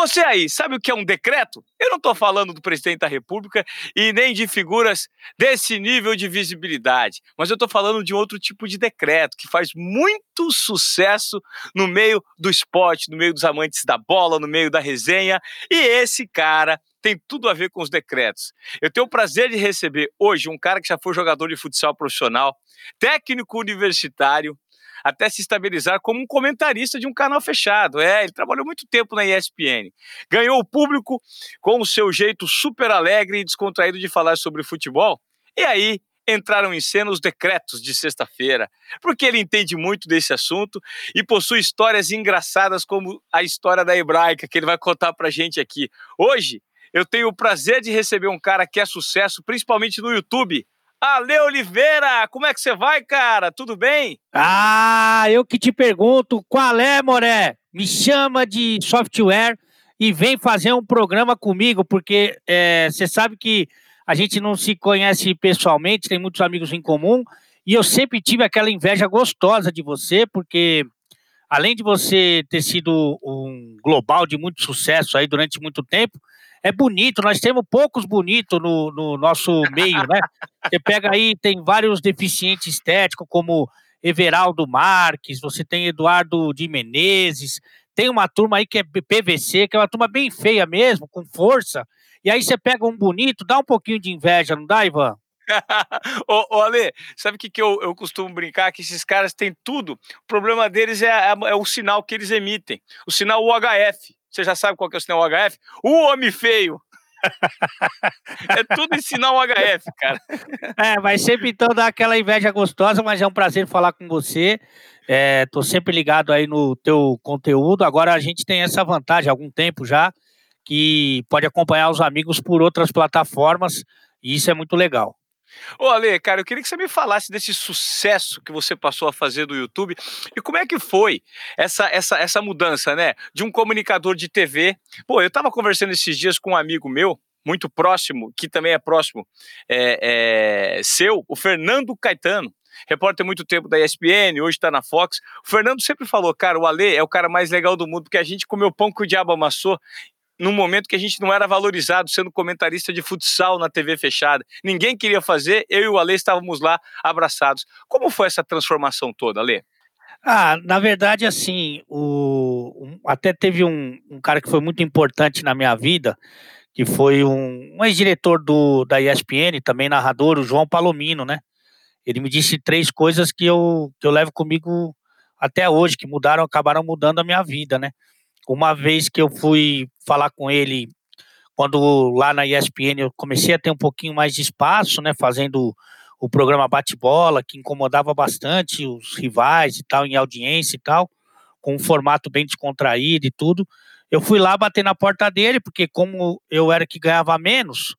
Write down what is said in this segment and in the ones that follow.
Você aí, sabe o que é um decreto? Eu não estou falando do presidente da República e nem de figuras desse nível de visibilidade, mas eu estou falando de outro tipo de decreto que faz muito sucesso no meio do esporte, no meio dos amantes da bola, no meio da resenha. E esse cara tem tudo a ver com os decretos. Eu tenho o prazer de receber hoje um cara que já foi jogador de futsal profissional, técnico universitário, até se estabilizar como um comentarista de um canal fechado. É, ele trabalhou muito tempo na ESPN. Ganhou o público com o seu jeito super alegre e descontraído de falar sobre futebol. E aí entraram em cena os decretos de sexta-feira, porque ele entende muito desse assunto e possui histórias engraçadas como a história da hebraica que ele vai contar pra gente aqui. Hoje, eu tenho o prazer de receber um cara que é sucesso, principalmente no YouTube, Ale Oliveira, como é que você vai, cara? Tudo bem? Ah, eu que te pergunto, qual é, Moré? Me chama de software e vem fazer um programa comigo, porque é, você é, sabe que a gente não se conhece pessoalmente, tem muitos amigos em comum, e eu sempre tive aquela inveja gostosa de você, porque além de você ter sido um global de muito sucesso aí durante muito tempo, é bonito, nós temos poucos bonitos no, no nosso meio, né? Você pega aí, tem vários deficientes estéticos, como Everaldo Marques, você tem Eduardo de Menezes, tem uma turma aí que é PVC, que é uma turma bem feia mesmo, com força, e aí você pega um bonito, dá um pouquinho de inveja, não dá, Ivan? ô, ô Ale, sabe o que, que eu, eu costumo brincar? Que esses caras têm tudo. O problema deles é, é, é o sinal que eles emitem. O sinal UHF. Você já sabe qual que é o sinal HF? O homem feio. é tudo em sinal HF, cara. É, vai sempre então dar aquela inveja gostosa, mas é um prazer falar com você. É, tô sempre ligado aí no teu conteúdo. Agora a gente tem essa vantagem há algum tempo já, que pode acompanhar os amigos por outras plataformas, e isso é muito legal. Ô Ale, cara, eu queria que você me falasse desse sucesso que você passou a fazer do YouTube e como é que foi essa, essa, essa mudança, né? De um comunicador de TV. Pô, eu tava conversando esses dias com um amigo meu, muito próximo, que também é próximo é, é, seu, o Fernando Caetano repórter muito tempo da ESPN, hoje está na Fox. O Fernando sempre falou, cara, o Ale é o cara mais legal do mundo, porque a gente comeu pão que o diabo amassou num momento que a gente não era valorizado sendo comentarista de futsal na TV fechada. Ninguém queria fazer, eu e o Ale estávamos lá abraçados. Como foi essa transformação toda, Ale? Ah, na verdade, assim, o, até teve um, um, cara que foi muito importante na minha vida, que foi um, um ex-diretor da ESPN, também narrador, o João Palomino, né? Ele me disse três coisas que eu, que eu levo comigo até hoje, que mudaram, acabaram mudando a minha vida, né? Uma vez que eu fui falar com ele, quando lá na ESPN eu comecei a ter um pouquinho mais de espaço, né, fazendo o programa Bate-Bola, que incomodava bastante os rivais e tal, em audiência e tal, com um formato bem descontraído e tudo. Eu fui lá bater na porta dele, porque como eu era que ganhava menos,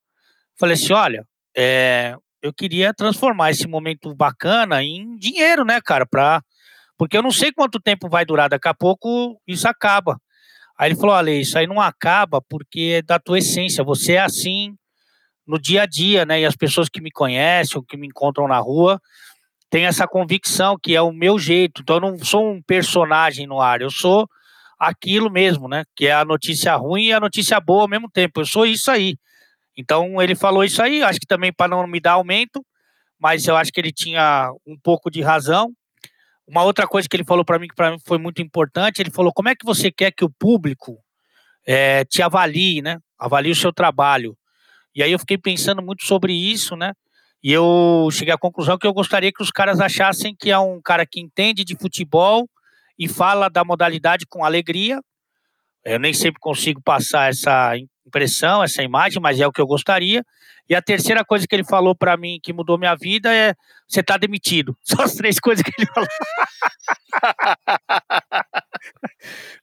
falei assim, olha, é, eu queria transformar esse momento bacana em dinheiro, né, cara, pra, porque eu não sei quanto tempo vai durar, daqui a pouco isso acaba. Aí ele falou: olha, isso aí não acaba porque é da tua essência, você é assim no dia a dia, né? E as pessoas que me conhecem, que me encontram na rua, têm essa convicção que é o meu jeito. Então eu não sou um personagem no ar, eu sou aquilo mesmo, né? Que é a notícia ruim e a notícia boa ao mesmo tempo. Eu sou isso aí. Então ele falou isso aí, acho que também para não me dar aumento, mas eu acho que ele tinha um pouco de razão. Uma outra coisa que ele falou para mim que para mim foi muito importante, ele falou: como é que você quer que o público é, te avalie, né? Avalie o seu trabalho. E aí eu fiquei pensando muito sobre isso, né? E eu cheguei à conclusão que eu gostaria que os caras achassem que é um cara que entende de futebol e fala da modalidade com alegria. Eu nem sempre consigo passar essa impressão, essa imagem, mas é o que eu gostaria. E a terceira coisa que ele falou para mim que mudou minha vida é você tá demitido. São as três coisas que ele falou.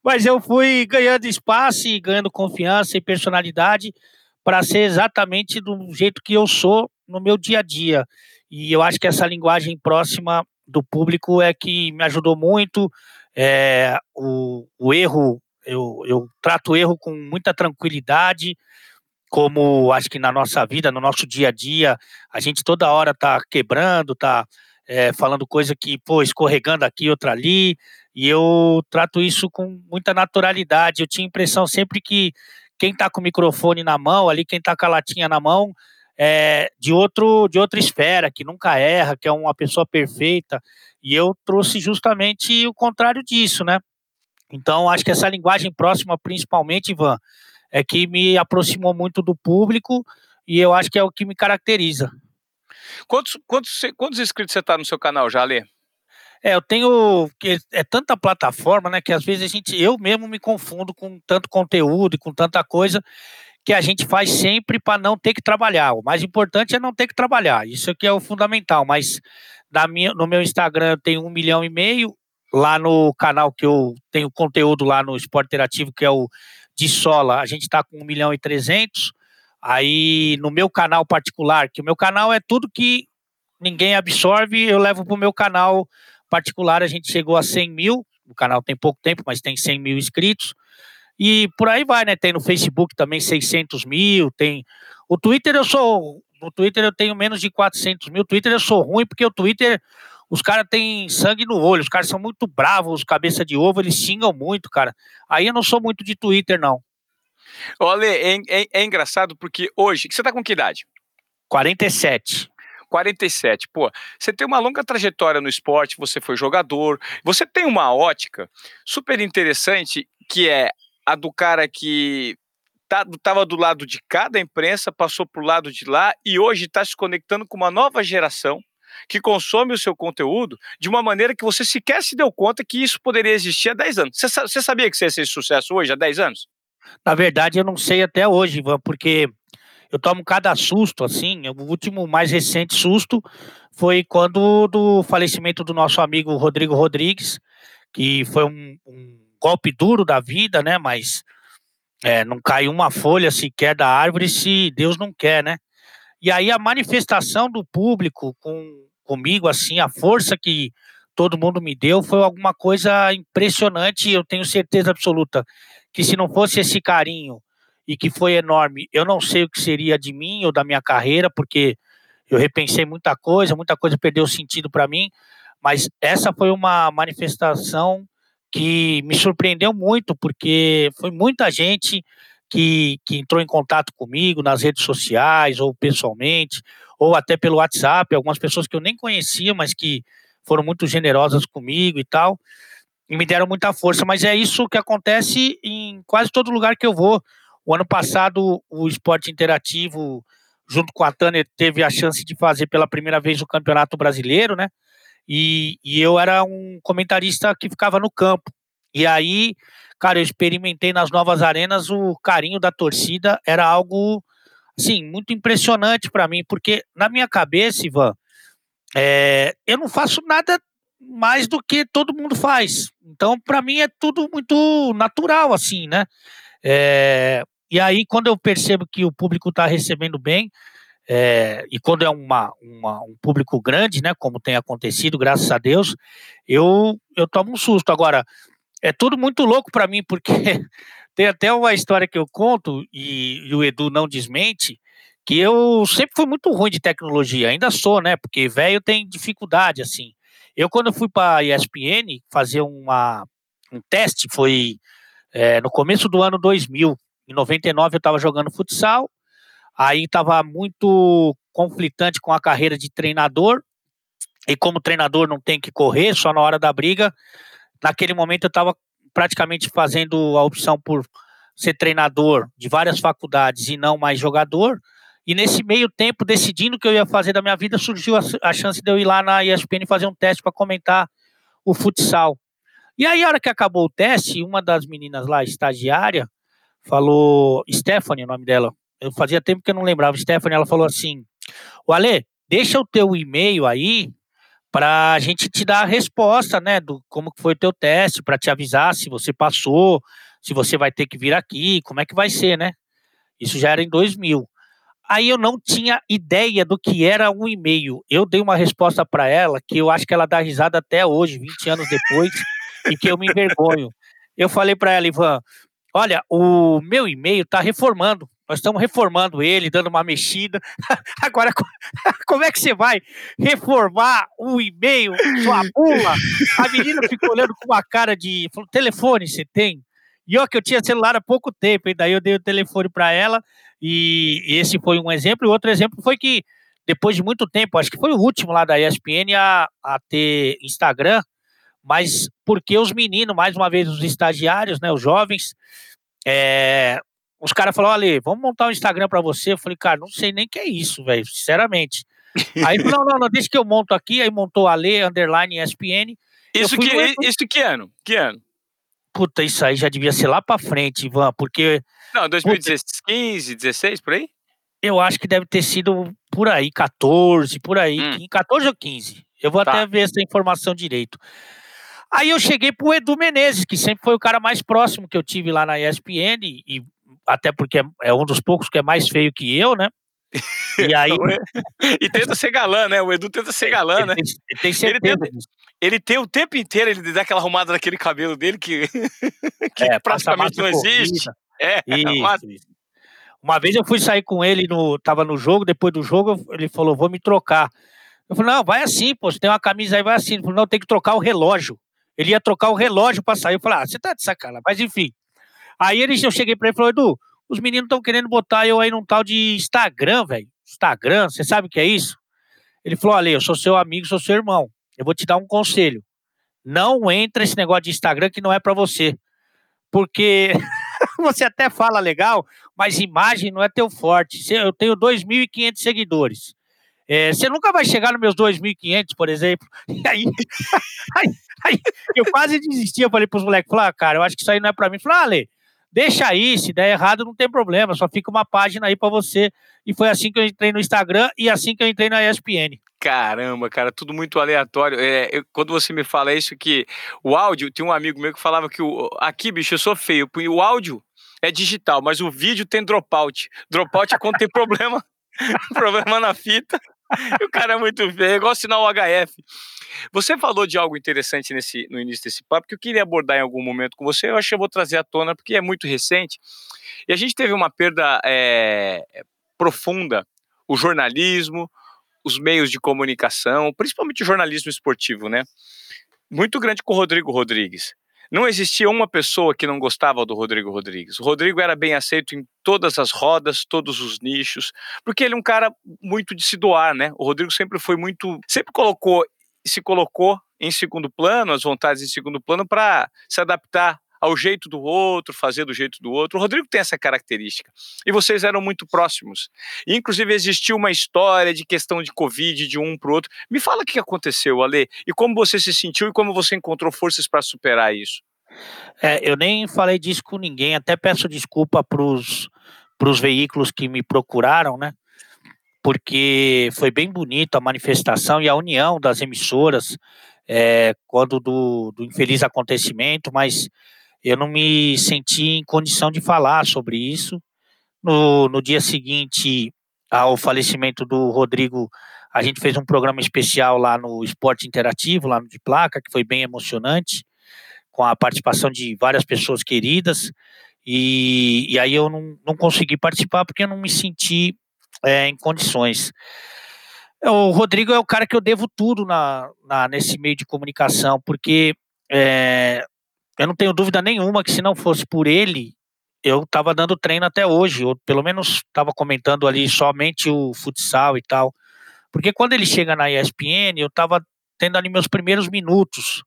Mas eu fui ganhando espaço e ganhando confiança e personalidade para ser exatamente do jeito que eu sou no meu dia a dia. E eu acho que essa linguagem próxima do público é que me ajudou muito. É, o, o erro, eu, eu trato erro com muita tranquilidade como acho que na nossa vida, no nosso dia a dia, a gente toda hora tá quebrando, tá é, falando coisa que, pô, escorregando aqui, outra ali, E eu trato isso com muita naturalidade. Eu tinha impressão sempre que quem está com o microfone na mão, ali, quem está com a latinha na mão, é de, outro, de outra esfera, que nunca erra, que é uma pessoa perfeita. E eu trouxe justamente o contrário disso, né? Então, acho que essa linguagem próxima, principalmente, Ivan, é que me aproximou muito do público e eu acho que é o que me caracteriza. Quantos, quantos, quantos inscritos você está no seu canal já, Lê? É, eu tenho. É tanta plataforma, né? Que às vezes a gente, eu mesmo me confundo com tanto conteúdo e com tanta coisa que a gente faz sempre para não ter que trabalhar. O mais importante é não ter que trabalhar. Isso aqui é o fundamental. Mas minha, no meu Instagram eu tenho um milhão e meio. Lá no canal que eu tenho conteúdo lá no Esporte Interativo, que é o de Sola, a gente está com um milhão e trezentos. Aí no meu canal particular, que o meu canal é tudo que ninguém absorve, eu levo para o meu canal particular, a gente chegou a 100 mil, o canal tem pouco tempo, mas tem 100 mil inscritos, e por aí vai, né, tem no Facebook também 600 mil, tem, o Twitter eu sou, no Twitter eu tenho menos de 400 mil, Twitter eu sou ruim, porque o Twitter, os caras têm sangue no olho, os caras são muito bravos, cabeça de ovo, eles xingam muito, cara, aí eu não sou muito de Twitter, não. Olha, é, é, é engraçado porque hoje, você tá com que idade? 47. 47. Pô, você tem uma longa trajetória no esporte, você foi jogador, você tem uma ótica super interessante que é a do cara que estava tá, do lado de cada imprensa, passou para o lado de lá e hoje está se conectando com uma nova geração que consome o seu conteúdo de uma maneira que você sequer se deu conta que isso poderia existir há 10 anos. Você, sabia que você ia ser sucesso hoje, há 10 anos? Na verdade, eu não sei até hoje, Ivan, porque eu tomo cada susto, assim. O último mais recente susto foi quando do falecimento do nosso amigo Rodrigo Rodrigues, que foi um, um golpe duro da vida, né? Mas é, não caiu uma folha sequer da árvore se Deus não quer, né? E aí a manifestação do público com, comigo, assim, a força que todo mundo me deu foi alguma coisa impressionante. Eu tenho certeza absoluta que se não fosse esse carinho e que foi enorme. Eu não sei o que seria de mim ou da minha carreira, porque eu repensei muita coisa, muita coisa perdeu sentido para mim, mas essa foi uma manifestação que me surpreendeu muito, porque foi muita gente que, que entrou em contato comigo nas redes sociais, ou pessoalmente, ou até pelo WhatsApp, algumas pessoas que eu nem conhecia, mas que foram muito generosas comigo e tal, e me deram muita força. Mas é isso que acontece em quase todo lugar que eu vou. O ano passado, o esporte interativo, junto com a Tânia, teve a chance de fazer pela primeira vez o Campeonato Brasileiro, né? E, e eu era um comentarista que ficava no campo. E aí, cara, eu experimentei nas novas arenas o carinho da torcida, era algo, assim, muito impressionante para mim, porque na minha cabeça, Ivan, é, eu não faço nada mais do que todo mundo faz. Então, para mim é tudo muito natural, assim, né? É, e aí, quando eu percebo que o público está recebendo bem, é, e quando é uma, uma, um público grande, né, como tem acontecido, graças a Deus, eu, eu tomo um susto. Agora, é tudo muito louco para mim, porque tem até uma história que eu conto, e, e, o Edu não desmente, que eu sempre fui muito ruim de tecnologia, ainda sou, né, porque velho tem dificuldade, assim. Eu, quando fui para ESPN fazer uma, um teste, foi é, no começo do ano 2000, em 99 eu estava jogando futsal, aí estava muito conflitante com a carreira de treinador, e como treinador não tem que correr, só na hora da briga, naquele momento eu estava praticamente fazendo a opção por ser treinador de várias faculdades e não mais jogador, e nesse meio tempo, decidindo o que eu ia fazer da minha vida, surgiu a, a chance de eu ir lá na ESPN fazer um teste para comentar o futsal. E aí, a hora que acabou o teste, uma das meninas lá, estagiária, falou, Stephanie, o nome dela, eu fazia tempo que eu não lembrava, Stephanie, ela falou assim, o Ale, deixa o teu e-mail aí para a gente te dar a resposta, né, do como foi o teu teste, para te avisar se você passou, se você vai ter que vir aqui, como é que vai ser, né? Isso já era em 2000. Aí eu não tinha ideia do que era um e-mail. Eu dei uma resposta para ela que eu acho que ela dá risada até hoje, 20 anos depois, e que eu me envergonho. Eu falei para ela, Ivan, olha, o meu e-mail está reformando. Nós estamos reformando ele, dando uma mexida. Agora, como é que você vai reformar um e-mail, sua bula? A menina ficou olhando com uma cara de. Falou, telefone você tem? E ó, que eu tinha celular há pouco tempo, e daí eu dei o telefone para ela, e esse foi um exemplo. E outro exemplo foi que, depois de muito tempo, acho que foi o último lá da ESPN a, a ter Instagram, mas porque os meninos, mais uma vez, os estagiários, né, os jovens, é, os caras falaram, olha, vamos montar um Instagram para você. Eu falei, cara, não sei nem o que é isso, velho, sinceramente. Aí, não, não, não, deixa que eu monto aqui. Aí montou a Ale, underline ESPN. Isso que, no... isso que ano? Que ano? Puta, isso aí já devia ser lá pra frente, Ivan, porque. Não, 2015, 16, por aí? Eu acho que deve ter sido por aí, 14, por aí. Hum. 14 ou 15. Eu vou tá. até ver essa informação direito. Aí eu cheguei pro Edu Menezes, que sempre foi o cara mais próximo que eu tive lá na ESPN, e até porque é um dos poucos que é mais feio que eu, né? E aí. e tenta ser galã, né? O Edu tenta ser galã, ele né? Tem, ele tem certeza ele, tenta, ele tem o tempo inteiro, ele dá aquela arrumada naquele cabelo dele que, que é, praticamente não existe. É, isso, isso. Uma vez eu fui sair com ele, no, tava no jogo, depois do jogo ele falou, vou me trocar. Eu falei, não, vai assim, pô, você tem uma camisa aí, vai assim. Ele falou, não, tem que trocar o relógio. Ele ia trocar o relógio para sair. Eu falei, ah, você tá de sacanagem. Mas enfim. Aí ele, eu cheguei para ele e falei, Edu, os meninos estão querendo botar eu aí num tal de Instagram, velho. Instagram, você sabe o que é isso? Ele falou, olha, eu sou seu amigo, sou seu irmão. Eu vou te dar um conselho. Não entra esse negócio de Instagram que não é para você. Porque você até fala legal, mas imagem não é teu forte. Eu tenho 2.500 seguidores. É, você nunca vai chegar nos meus 2.500, por exemplo. E aí, aí, aí, eu quase desisti. Eu falei para os moleques: ah, cara, eu acho que isso aí não é para mim. Falei, ah, Ale, deixa aí, se der errado não tem problema, só fica uma página aí para você. E foi assim que eu entrei no Instagram e assim que eu entrei na ESPN. Caramba, cara, tudo muito aleatório. É, eu, quando você me fala isso, que o áudio, tem um amigo meu que falava que o, aqui, bicho, eu sou feio, o áudio é digital, mas o vídeo tem dropout. Dropout é quando tem problema, problema na fita. o cara é muito feio, é igual assinar o HF. Você falou de algo interessante nesse, no início desse papo que eu queria abordar em algum momento com você. Eu acho que eu vou trazer à tona porque é muito recente. E a gente teve uma perda é, profunda. O jornalismo, os meios de comunicação, principalmente o jornalismo esportivo, né? Muito grande com o Rodrigo Rodrigues. Não existia uma pessoa que não gostava do Rodrigo Rodrigues. O Rodrigo era bem aceito em todas as rodas, todos os nichos, porque ele é um cara muito de se doar, né? O Rodrigo sempre foi muito, sempre colocou, se colocou em segundo plano, as vontades em segundo plano para se adaptar ao jeito do outro, fazer do jeito do outro. O Rodrigo tem essa característica. E vocês eram muito próximos. E, inclusive, existiu uma história de questão de Covid de um para o outro. Me fala o que aconteceu, Ale, e como você se sentiu e como você encontrou forças para superar isso. É, eu nem falei disso com ninguém, até peço desculpa para os veículos que me procuraram, né? Porque foi bem bonito a manifestação e a união das emissoras é, quando do, do infeliz acontecimento, mas eu não me senti em condição de falar sobre isso. No, no dia seguinte ao falecimento do Rodrigo, a gente fez um programa especial lá no Esporte Interativo, lá no de placa, que foi bem emocionante, com a participação de várias pessoas queridas. E, e aí eu não, não consegui participar porque eu não me senti é, em condições. O Rodrigo é o cara que eu devo tudo na, na nesse meio de comunicação, porque é, eu não tenho dúvida nenhuma que se não fosse por ele, eu estava dando treino até hoje, ou pelo menos estava comentando ali somente o futsal e tal. Porque quando ele chega na ESPN, eu estava tendo ali meus primeiros minutos,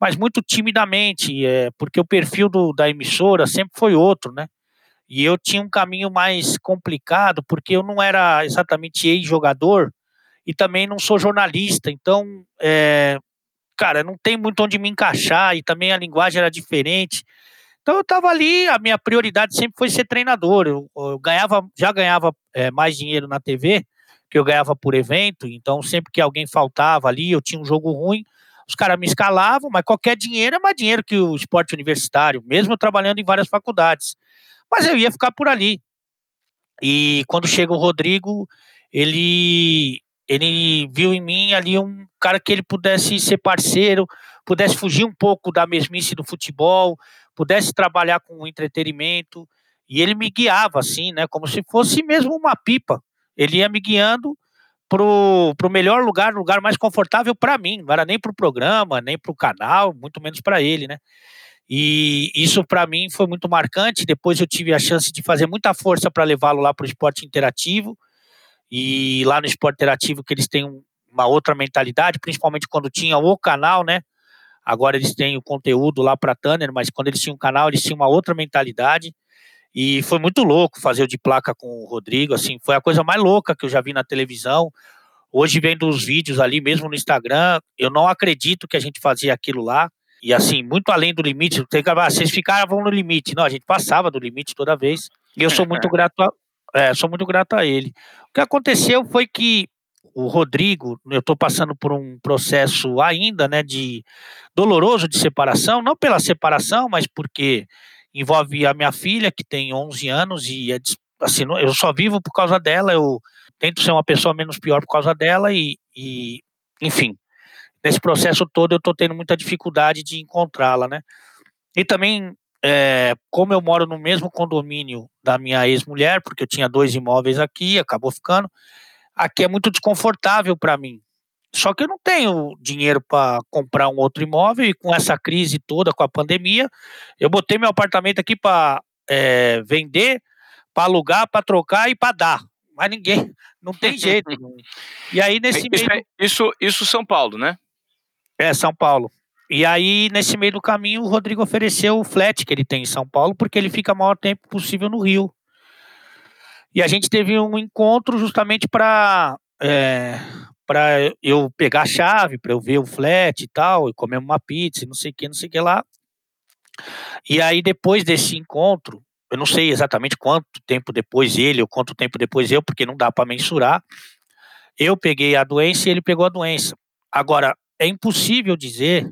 mas muito timidamente, é, porque o perfil do, da emissora sempre foi outro, né? E eu tinha um caminho mais complicado, porque eu não era exatamente ex-jogador e também não sou jornalista, então é, cara, não tem muito onde me encaixar e também a linguagem era diferente. Então eu estava ali, a minha prioridade sempre foi ser treinador. Eu, eu ganhava, já ganhava é, mais dinheiro na TV, que eu ganhava por evento, então sempre que alguém faltava ali, eu tinha um jogo ruim, os caras me escalavam, mas qualquer dinheiro é mais dinheiro que o esporte universitário, mesmo trabalhando em várias faculdades. Mas eu ia ficar por ali. E quando chega o Rodrigo, ele ele viu em mim ali um cara que ele pudesse ser parceiro, pudesse fugir um pouco da mesmice do futebol, pudesse trabalhar com entretenimento. E ele me guiava assim, né, como se fosse mesmo uma pipa. Ele ia me guiando pro, pro melhor lugar, lugar mais confortável para mim, não era nem pro programa, nem pro canal, muito menos para ele, né? E isso para mim foi muito marcante. Depois eu tive a chance de fazer muita força para levá-lo lá para o esporte interativo. E lá no esporte interativo que eles têm uma outra mentalidade, principalmente quando tinha o canal, né? Agora eles têm o conteúdo lá para Tanner, mas quando eles tinham um canal, eles tinham uma outra mentalidade. E foi muito louco fazer o de placa com o Rodrigo, assim, foi a coisa mais louca que eu já vi na televisão. Hoje vendo os vídeos ali, mesmo no Instagram, eu não acredito que a gente fazia aquilo lá. E assim, muito além do limite, tem que, ah, vocês ficavam no limite. Não, a gente passava do limite toda vez. E eu sou muito grato a, é, sou muito grato a ele. O que aconteceu foi que o Rodrigo, eu estou passando por um processo ainda, né, de doloroso de separação, não pela separação, mas porque envolve a minha filha, que tem 11 anos, e é, assim, eu só vivo por causa dela, eu tento ser uma pessoa menos pior por causa dela, e, e enfim, nesse processo todo eu estou tendo muita dificuldade de encontrá-la, né? E também, é, como eu moro no mesmo condomínio da minha ex-mulher, porque eu tinha dois imóveis aqui, acabou ficando, aqui é muito desconfortável para mim. Só que eu não tenho dinheiro para comprar um outro imóvel e com essa crise toda, com a pandemia, eu botei meu apartamento aqui para é, vender, para alugar, para trocar e para dar. Mas ninguém, não tem jeito. e aí nesse isso, meio... É, isso, isso São Paulo, né? É, São Paulo. E aí, nesse meio do caminho, o Rodrigo ofereceu o flat que ele tem em São Paulo, porque ele fica o maior tempo possível no Rio. E a gente teve um encontro justamente para é, para eu pegar a chave, para eu ver o flat e tal, e comer uma pizza, não sei o que, não sei o que lá. E aí, depois desse encontro, eu não sei exatamente quanto tempo depois ele, ou quanto tempo depois eu, porque não dá para mensurar, eu peguei a doença e ele pegou a doença. Agora, é impossível dizer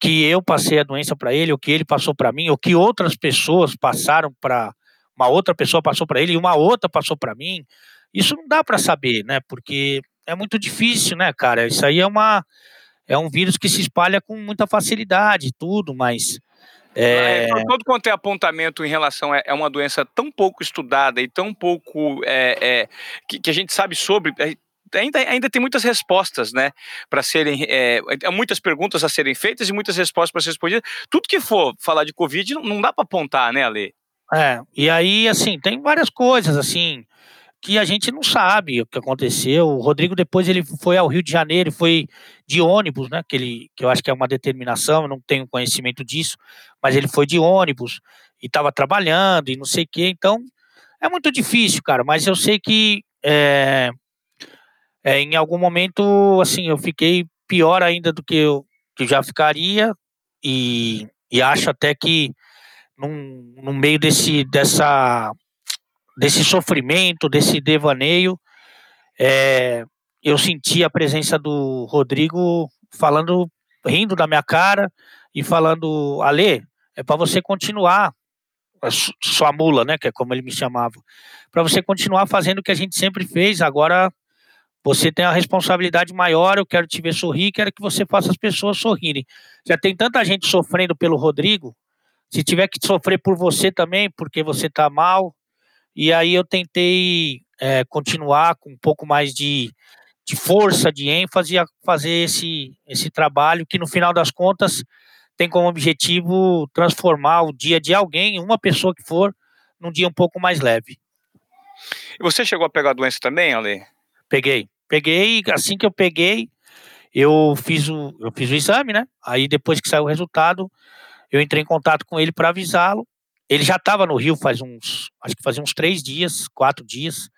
que eu passei a doença para ele, ou que ele passou para mim, ou que outras pessoas passaram para uma outra pessoa passou para ele e uma outra passou para mim. Isso não dá para saber, né? Porque é muito difícil, né, cara? Isso aí é uma é um vírus que se espalha com muita facilidade, tudo, mas é... É, todo quanto é apontamento em relação a é uma doença tão pouco estudada e tão pouco é, é, que, que, a gente sabe sobre, é, ainda, ainda tem muitas respostas, né, para serem, é, muitas perguntas a serem feitas e muitas respostas para serem respondidas. Tudo que for falar de Covid não, não dá para apontar, né, Ale? É, e aí, assim, tem várias coisas, assim, que a gente não sabe o que aconteceu. O Rodrigo depois ele foi ao Rio de Janeiro, foi de ônibus, né? Que, ele, que eu acho que é uma determinação, eu não tenho conhecimento disso, mas ele foi de ônibus e estava trabalhando e não sei o quê. Então é muito difícil, cara. Mas eu sei que é, é, em algum momento, assim, eu fiquei pior ainda do que eu que já ficaria e, e acho até que num, no meio desse, dessa desse sofrimento, desse devaneio, é, eu senti a presença do Rodrigo falando, rindo da minha cara e falando, Ale, é para você continuar, sua mula, né, que é como ele me chamava, para você continuar fazendo o que a gente sempre fez, agora você tem a responsabilidade maior, eu quero te ver sorrir, quero que você faça as pessoas sorrirem. Já tem tanta gente sofrendo pelo Rodrigo, se tiver que sofrer por você também, porque você está mal, e aí eu tentei é, continuar com um pouco mais de, de força, de ênfase a fazer esse, esse trabalho que no final das contas tem como objetivo transformar o dia de alguém, uma pessoa que for, num dia um pouco mais leve. E você chegou a pegar a doença também, Ale? Peguei. Peguei, assim que eu peguei, eu fiz o, eu fiz o exame, né? Aí depois que saiu o resultado, eu entrei em contato com ele para avisá-lo. Ele já estava no Rio faz uns, acho que fazia uns três dias, quatro dias.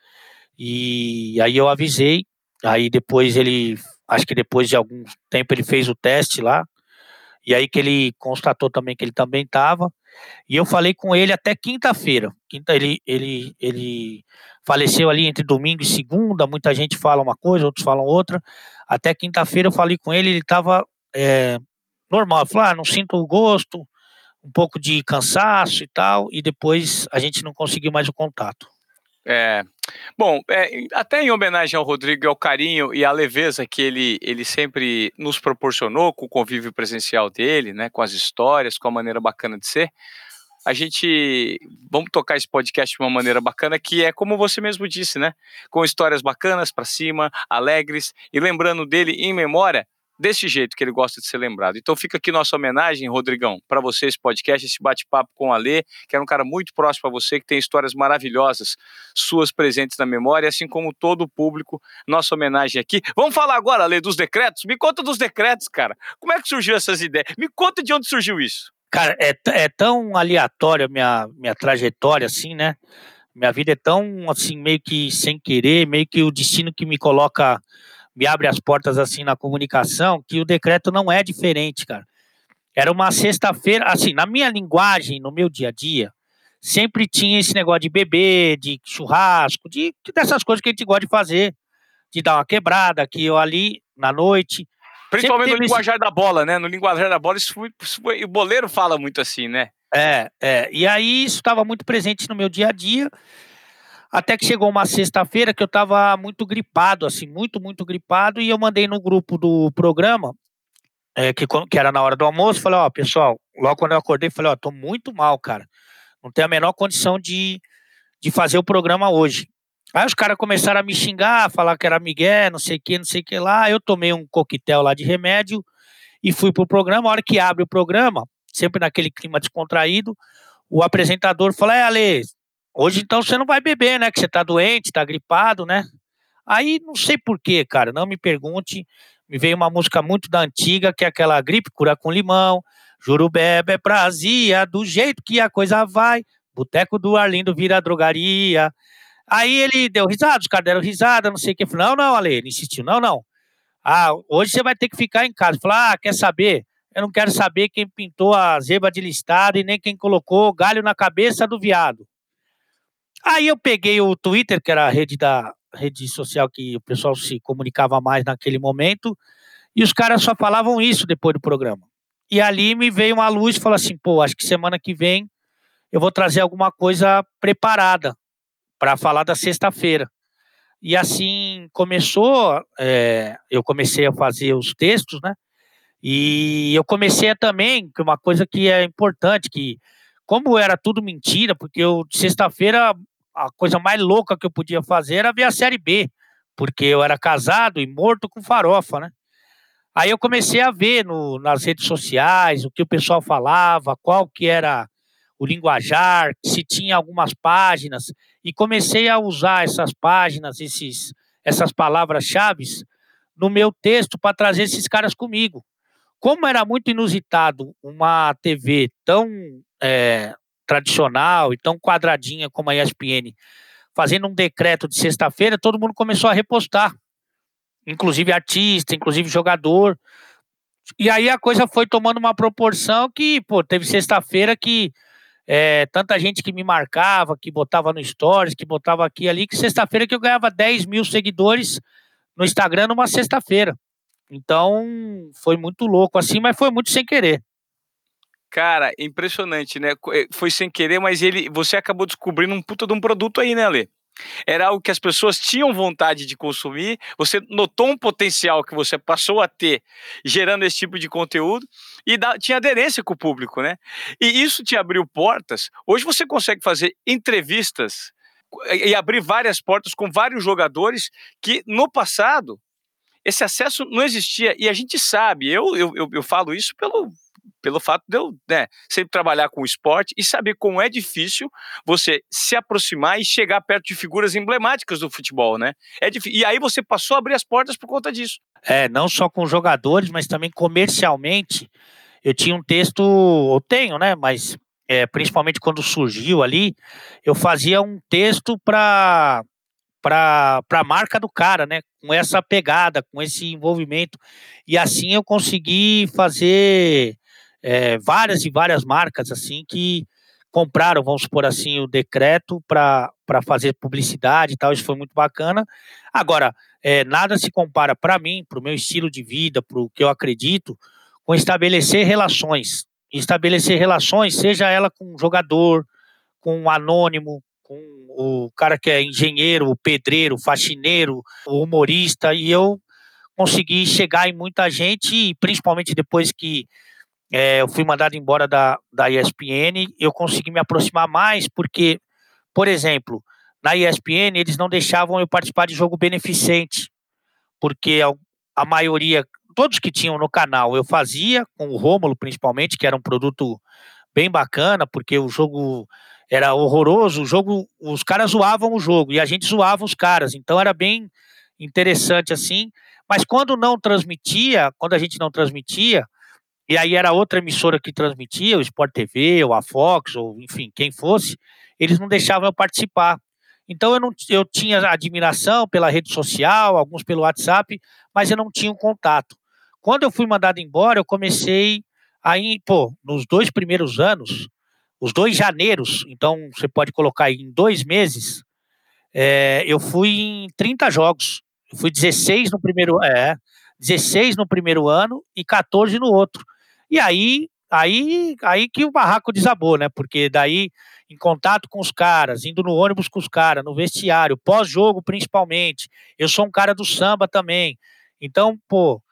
E aí eu avisei. Aí depois ele, acho que depois de algum tempo ele fez o teste lá. E aí que ele constatou também que ele também estava. E eu falei com ele até quinta-feira. Quinta, ele, ele, ele faleceu ali entre domingo e segunda. Muita gente fala uma coisa, outros falam outra. Até quinta-feira eu falei com ele, ele estava é, normal. Falei, ah, não sinto o gosto, um pouco de cansaço e tal, e depois a gente não conseguiu mais o contato. É, bom, é, até em homenagem ao Rodrigo ao carinho e à leveza que ele, ele sempre nos proporcionou com o convívio presencial dele, né, com as histórias, com a maneira bacana de ser, a gente vamos tocar esse podcast de uma maneira bacana, que é como você mesmo disse, né? Com histórias bacanas para cima, alegres e lembrando dele em memória desse jeito que ele gosta de ser lembrado. Então fica aqui nossa homenagem, Rodrigão, para você esse podcast, esse bate-papo com a Lê, que era um cara muito próximo a você, que tem histórias maravilhosas suas presentes na memória, assim como todo o público. Nossa homenagem aqui. Vamos falar agora, Lê, dos decretos? Me conta dos decretos, cara. Como é que surgiu essas ideias? Me conta de onde surgiu isso. Cara, é, é tão aleatória minha minha trajetória assim, né? Minha vida é tão assim meio que sem querer, meio que o destino que me coloca me abre as portas assim na comunicação, que o decreto não é diferente, cara. Era uma sexta-feira, assim, na minha linguagem, no meu dia a dia, sempre tinha esse negócio de beber, de churrasco, de dessas coisas que a gente gosta de fazer, de dar uma quebrada aqui ou ali na noite. Principalmente no linguajar esse... da bola, né? No linguajar da bola, isso foi, isso foi, o boleiro fala muito assim, né? É, é. E aí isso estava muito presente no meu dia a dia. Até que chegou uma sexta-feira que eu estava muito gripado, assim, muito, muito gripado, e eu mandei no grupo do programa, é, que, que era na hora do almoço, falei, ó, pessoal, logo quando eu acordei, falei, ó, tô muito mal, cara. Não tenho a menor condição de, de fazer o programa hoje. Aí os caras começaram a me xingar, falar que era Miguel, não sei o que, não sei o que lá. Eu tomei um coquetel lá de remédio e fui pro programa. A hora que abre o programa, sempre naquele clima descontraído, o apresentador falou: É, Ale, hoje então você não vai beber, né? Que você tá doente, tá gripado, né? Aí não sei porquê, cara, não me pergunte. Me veio uma música muito da antiga, que é aquela gripe cura com limão. Juro bebe é prazia, do jeito que a coisa vai. Boteco do Arlindo vira drogaria. Aí ele deu risada, os caras deram risada, não sei o que. Falei, não, não, Ale, ele insistiu, não, não. Ah, hoje você vai ter que ficar em casa. Falei, ah, quer saber? Eu não quero saber quem pintou a zebra de listado e nem quem colocou galho na cabeça do viado. Aí eu peguei o Twitter, que era a rede da rede social que o pessoal se comunicava mais naquele momento, e os caras só falavam isso depois do programa. E ali me veio uma luz falou assim: pô, acho que semana que vem eu vou trazer alguma coisa preparada para falar da sexta-feira. E assim começou, é, eu comecei a fazer os textos, né? E eu comecei a também, que uma coisa que é importante, que como era tudo mentira, porque eu sexta-feira a coisa mais louca que eu podia fazer era ver a série B, porque eu era casado e morto com farofa, né? Aí eu comecei a ver no, nas redes sociais o que o pessoal falava, qual que era o linguajar, se tinha algumas páginas, e comecei a usar essas páginas, esses, essas palavras-chave no meu texto para trazer esses caras comigo. Como era muito inusitado uma TV tão é, tradicional e tão quadradinha como a ESPN, fazendo um decreto de sexta-feira, todo mundo começou a repostar, inclusive artista, inclusive jogador. E aí a coisa foi tomando uma proporção que, pô, teve sexta-feira que é, tanta gente que me marcava, que botava no Stories, que botava aqui ali, que sexta-feira que eu ganhava 10 mil seguidores no Instagram numa sexta-feira. Então, foi muito louco assim, mas foi muito sem querer. Cara, impressionante, né? Eh, foi sem querer, mas ele, você acabou descobrindo um puta de um produto aí, né, Ale? Era algo que as pessoas tinham vontade de consumir, você notou um potencial que você passou a ter gerando esse tipo de conteúdo e da, tinha aderência com o público, né? E isso te abriu portas. Hoje você consegue fazer entrevistas e abrir várias portas com vários jogadores que no passado esse acesso não existia. E a gente sabe, eu, eu, eu falo isso pelo, pelo fato de eu né, sempre trabalhar com esporte e saber como é difícil você se aproximar e chegar perto de figuras emblemáticas do futebol, né? É difícil. E aí você passou a abrir as portas por conta disso. É, não só com jogadores, mas também comercialmente. Eu tinha um texto, eu tenho, né? Mas é, principalmente quando surgiu ali, eu fazia um texto para para a marca do cara, né? Com essa pegada, com esse envolvimento. E assim eu consegui fazer é, várias e várias marcas assim que compraram, vamos supor assim, o decreto para fazer publicidade e tal, isso foi muito bacana. Agora, é, nada se compara para mim, para o meu estilo de vida, para o que eu acredito, com estabelecer relações. Estabelecer relações, seja ela com um jogador, com um anônimo, com o cara que é engenheiro, o pedreiro, o faxineiro, o humorista, e eu consegui chegar em muita gente, principalmente depois que é, eu fui mandado embora da, da ESPN, eu consegui me aproximar mais, porque, por exemplo, na ESPN eles não deixavam eu participar de jogo beneficente, porque a, a maioria, todos que tinham no canal, eu fazia, com o Rômulo principalmente, que era um produto bem bacana, porque o jogo era horroroso, o jogo, os caras zoavam o jogo e a gente zoava os caras, então era bem interessante assim. Mas quando não transmitia, quando a gente não transmitia, e aí era outra emissora que transmitia, o Sport TV, ou a Fox, ou enfim, quem fosse, eles não deixavam eu participar. Então eu, não, eu tinha admiração pela rede social, alguns pelo WhatsApp, mas eu não tinha um contato. Quando eu fui mandado embora, eu comecei aí, pô, nos dois primeiros anos, os dois janeiros, então você pode colocar aí em dois meses, é, eu fui em 30 jogos. Eu fui 16 no primeiro, é, 16 no primeiro ano e 14 no outro. E aí, aí, aí que o barraco desabou, né? Porque daí, em contato com os caras, indo no ônibus com os caras, no vestiário, pós-jogo principalmente. Eu sou um cara do samba também. Então, pô,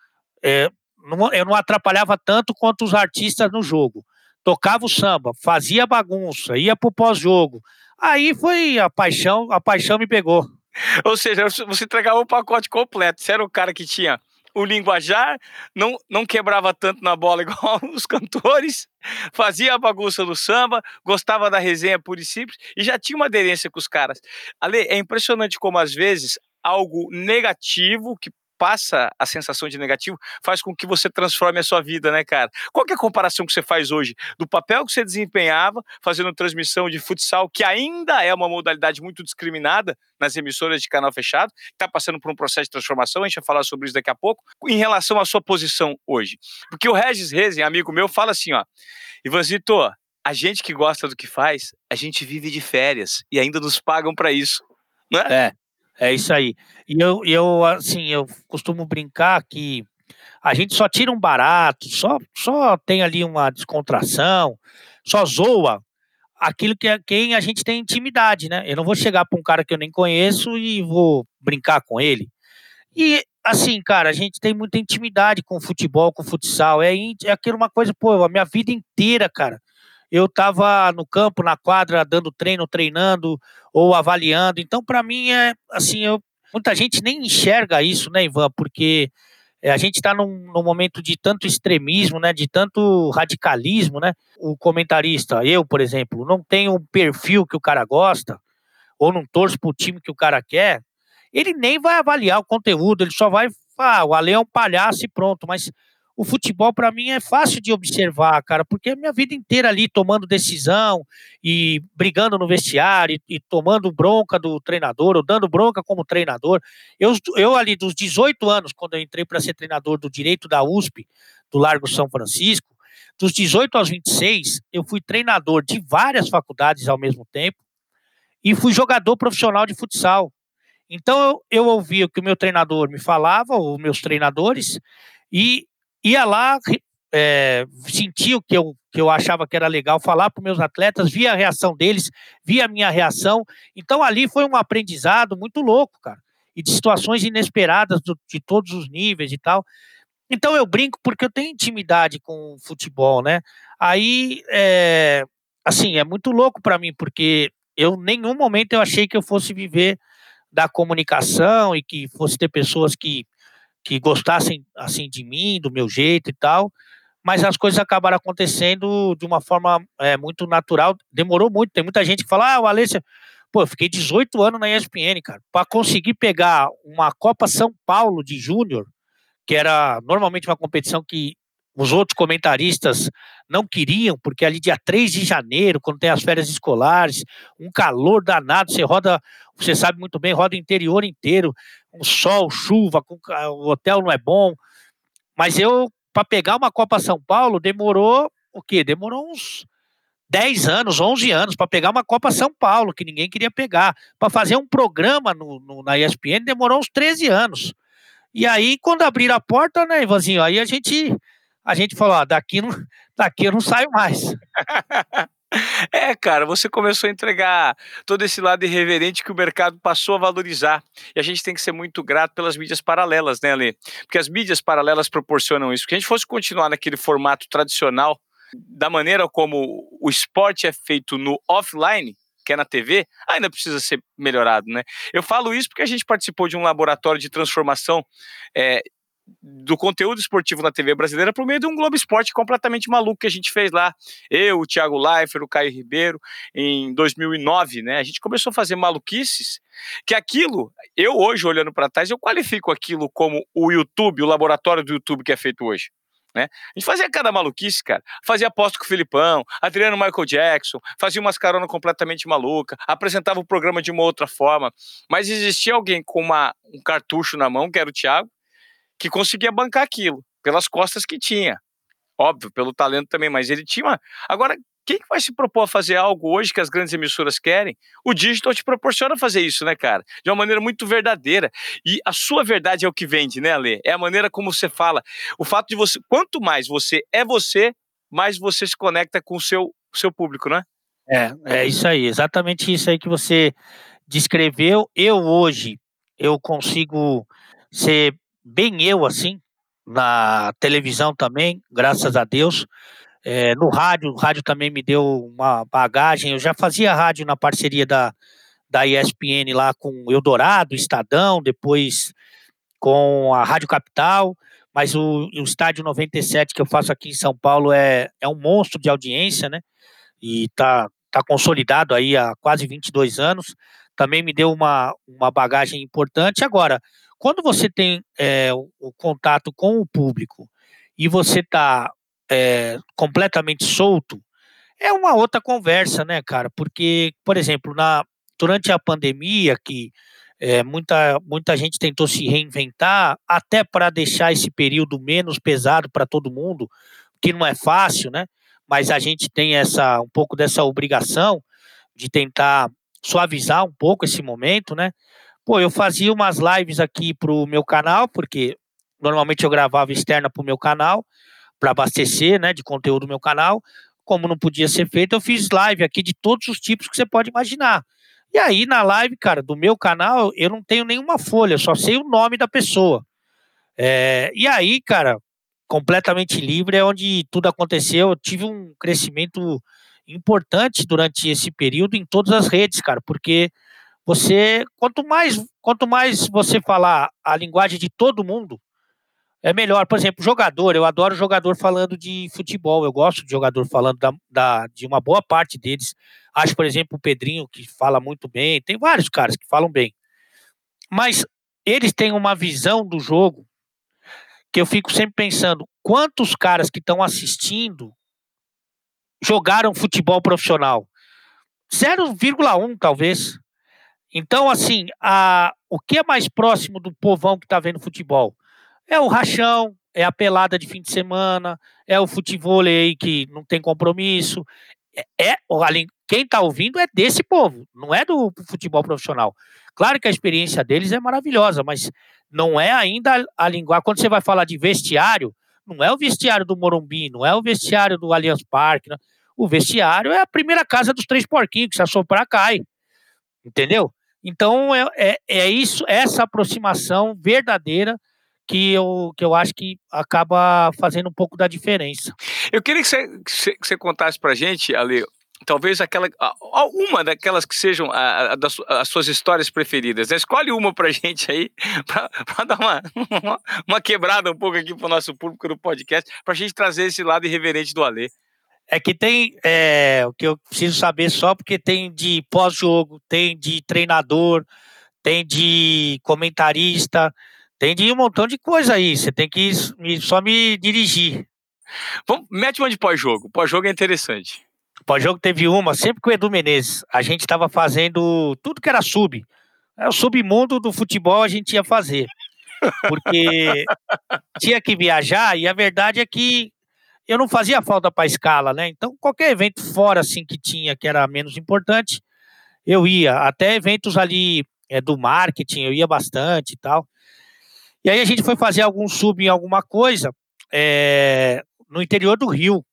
é, não, eu não atrapalhava tanto quanto os artistas no jogo. Tocava o samba, fazia bagunça, ia pro pós-jogo. Aí foi a paixão, a paixão me pegou. Ou seja, você entregava o pacote completo. Você era o cara que tinha o linguajar, não, não quebrava tanto na bola igual os cantores, fazia a bagunça do samba, gostava da resenha pura e simples e já tinha uma aderência com os caras. Ale, é impressionante como às vezes algo negativo que passa a sensação de negativo, faz com que você transforme a sua vida, né, cara? Qual é a comparação que você faz hoje do papel que você desempenhava fazendo transmissão de futsal, que ainda é uma modalidade muito discriminada nas emissoras de canal fechado, está passando por um processo de transformação, a gente vai falar sobre isso daqui a pouco, em relação à sua posição hoje. Porque o Regis Rezen, amigo meu, fala assim, ó, Ivanzito, a gente que gosta do que faz, a gente vive de férias e ainda nos pagam para isso. Né? É, é isso aí. E eu, eu, assim, eu costumo brincar que a gente só tira um barato, só, só tem ali uma descontração, só zoa aquilo que é, quem a gente tem intimidade, né? Eu não vou chegar para um cara que eu nem conheço e vou brincar com ele. E assim, cara, a gente tem muita intimidade com o futebol, com o futsal. É, é aquilo uma coisa, pô, a minha vida inteira, cara. Eu tava no campo, na quadra, dando treino, treinando ou avaliando. Então, para mim é assim, eu muita gente nem enxerga isso, né, Ivan? Porque é, a gente está num, num, momento de tanto extremismo, né, de tanto radicalismo, né? O comentarista, eu, por exemplo, não tenho um perfil que o cara gosta, ou não torço pro time que o cara quer, ele nem vai avaliar o conteúdo, ele só vai, ah, o Ale é um palhaço e pronto, mas o futebol para mim é fácil de observar, cara, porque a minha vida inteira ali tomando decisão e brigando no vestiário e, e tomando bronca do treinador, ou dando bronca como treinador. Eu, eu ali dos 18 anos, quando eu entrei para ser treinador do direito da USP, do Largo São Francisco, dos 18 aos 26, eu fui treinador de várias faculdades ao mesmo tempo e fui jogador profissional de futsal. Então eu, eu ouvia o que o meu treinador me falava, ou meus treinadores, e ia lá, é, sentia o que eu, que eu achava que era legal, falar para meus atletas, via a reação deles, via a minha reação. Então ali foi um aprendizado muito louco, cara. E de situações inesperadas do, de todos os níveis e tal. Então eu brinco porque eu tenho intimidade com o futebol, né? Aí, é, assim, é muito louco para mim, porque eu, em nenhum momento, eu achei que eu fosse viver da comunicação e que fosse ter pessoas que que gostassem assim de mim, do meu jeito e tal, mas as coisas acabaram acontecendo de uma forma é, muito natural. Demorou muito, tem muita gente que fala, ah, o Alência, pô, eu fiquei 18 anos na ESPN, cara, para conseguir pegar uma Copa São Paulo de Júnior, que era normalmente uma competição que os outros comentaristas não queriam, porque ali dia 3 de janeiro, quando tem as férias escolares, um calor danado, você roda, você sabe muito bem, roda o interior inteiro, um sol, chuva, o hotel não é bom. Mas eu, para pegar uma Copa São Paulo, demorou o quê? Demorou uns 10 anos, 11 anos para pegar uma Copa São Paulo, que ninguém queria pegar. Para fazer um programa no, no, na ESPN demorou uns 13 anos. E aí, quando abriram a porta, né, Ivanzinho, aí a gente a gente falou, ah, daqui, não, daqui eu não saio mais. É, cara, você começou a entregar todo esse lado irreverente que o mercado passou a valorizar. E a gente tem que ser muito grato pelas mídias paralelas, né, Ale? Porque as mídias paralelas proporcionam isso. Se a gente fosse continuar naquele formato tradicional, da maneira como o esporte é feito no offline, que é na TV, ainda precisa ser melhorado, né? Eu falo isso porque a gente participou de um laboratório de transformação é, do conteúdo esportivo na TV brasileira por meio de um Globo Esporte completamente maluco que a gente fez lá. Eu, o Thiago Leifert, o Caio Ribeiro, em 2009, né? A gente começou a fazer maluquices que aquilo, eu hoje olhando para trás, eu qualifico aquilo como o YouTube, o laboratório do YouTube que é feito hoje. Né? A gente fazia cada maluquice, cara. Fazia aposto com o Filipão, Adriano Michael Jackson, fazia umas caronas completamente maluca, apresentava o programa de uma outra forma. Mas existia alguém com uma, um cartucho na mão, que era o Thiago, que conseguia bancar aquilo, pelas costas que tinha. Óbvio, pelo talento também, mas ele tinha uma... Agora, quem que vai se propor a fazer algo hoje que as grandes emissoras querem? O digital te proporciona fazer isso, né, cara? De uma maneira muito verdadeira. E a sua verdade é o que vende, né, Ale? É a maneira como você fala. O fato de você. Quanto mais você é você, mais você se conecta com o seu, seu público, né? É, é isso aí, exatamente isso aí que você descreveu. Eu hoje, eu consigo ser bem eu assim, na televisão também, graças a Deus. É, no rádio, o rádio também me deu uma bagagem. Eu já fazia rádio na parceria da, da ESPN lá com Eldorado, Estadão, depois com a Rádio Capital, mas o, o Estádio 97 que eu faço aqui em São Paulo é, é um monstro de audiência, né? E tá, tá consolidado aí há quase 22 anos. Também me deu uma, uma bagagem importante. Agora, quando você tem é, o, o contato com o público e você está é, completamente solto, é uma outra conversa, né, cara? Porque, por exemplo, na, durante a pandemia, que é, muita, muita gente tentou se reinventar, até para deixar esse período menos pesado para todo mundo, que não é fácil, né? Mas a gente tem essa um pouco dessa obrigação de tentar suavizar um pouco esse momento, né? Pô, eu fazia umas lives aqui pro meu canal, porque normalmente eu gravava externa pro meu canal, para abastecer, né, de conteúdo do meu canal. Como não podia ser feito, eu fiz live aqui de todos os tipos que você pode imaginar. E aí, na live, cara, do meu canal, eu não tenho nenhuma folha, só sei o nome da pessoa. É, e aí, cara, completamente livre é onde tudo aconteceu. Eu tive um crescimento importante durante esse período em todas as redes, cara, porque você, quanto mais, quanto mais você falar a linguagem de todo mundo, é melhor. Por exemplo, jogador, eu adoro jogador falando de futebol, eu gosto de jogador falando da, da, de uma boa parte deles. Acho, por exemplo, o Pedrinho, que fala muito bem, tem vários caras que falam bem. Mas eles têm uma visão do jogo que eu fico sempre pensando, quantos caras que estão assistindo jogaram futebol profissional? 0,1 talvez. Então, assim, a, o que é mais próximo do povão que está vendo futebol? É o rachão, é a pelada de fim de semana, é o futebol aí que não tem compromisso. É, é quem está ouvindo é desse povo, não é do futebol profissional. Claro que a experiência deles é maravilhosa, mas não é ainda a, a linguagem. Quando você vai falar de vestiário, não é o vestiário do Morumbi, não é o vestiário do Allianz Parque. O vestiário é a primeira casa dos três porquinhos, que se assoprar cai. Entendeu? Então é, é, é isso, essa aproximação verdadeira que eu, que eu acho que acaba fazendo um pouco da diferença. Eu queria que você, que você contasse para gente, Ale, talvez aquela uma daquelas que sejam a, a, das, as suas histórias preferidas. Escolhe uma para gente aí, para dar uma, uma, uma, quebrada um pouco aqui para o nosso público do podcast, para a gente trazer esse lado irreverente do Ale. É que tem é, o que eu preciso saber só porque tem de pós-jogo, tem de treinador, tem de comentarista, tem de um montão de coisa aí. Você tem que só me dirigir. Vamos, mete uma de pós-jogo. Pós-jogo é interessante. Pós-jogo teve uma, sempre com o Edu Menezes. A gente estava fazendo tudo que era sub. É o submundo do futebol a gente ia fazer. Porque tinha que viajar e a verdade é que eu não fazia falta para escala, né? Então, qualquer evento fora assim que tinha que era menos importante, eu ia. Até eventos ali é, do marketing, eu ia bastante e tal. E aí a gente foi fazer algum sub em alguma coisa é, no interior do Rio.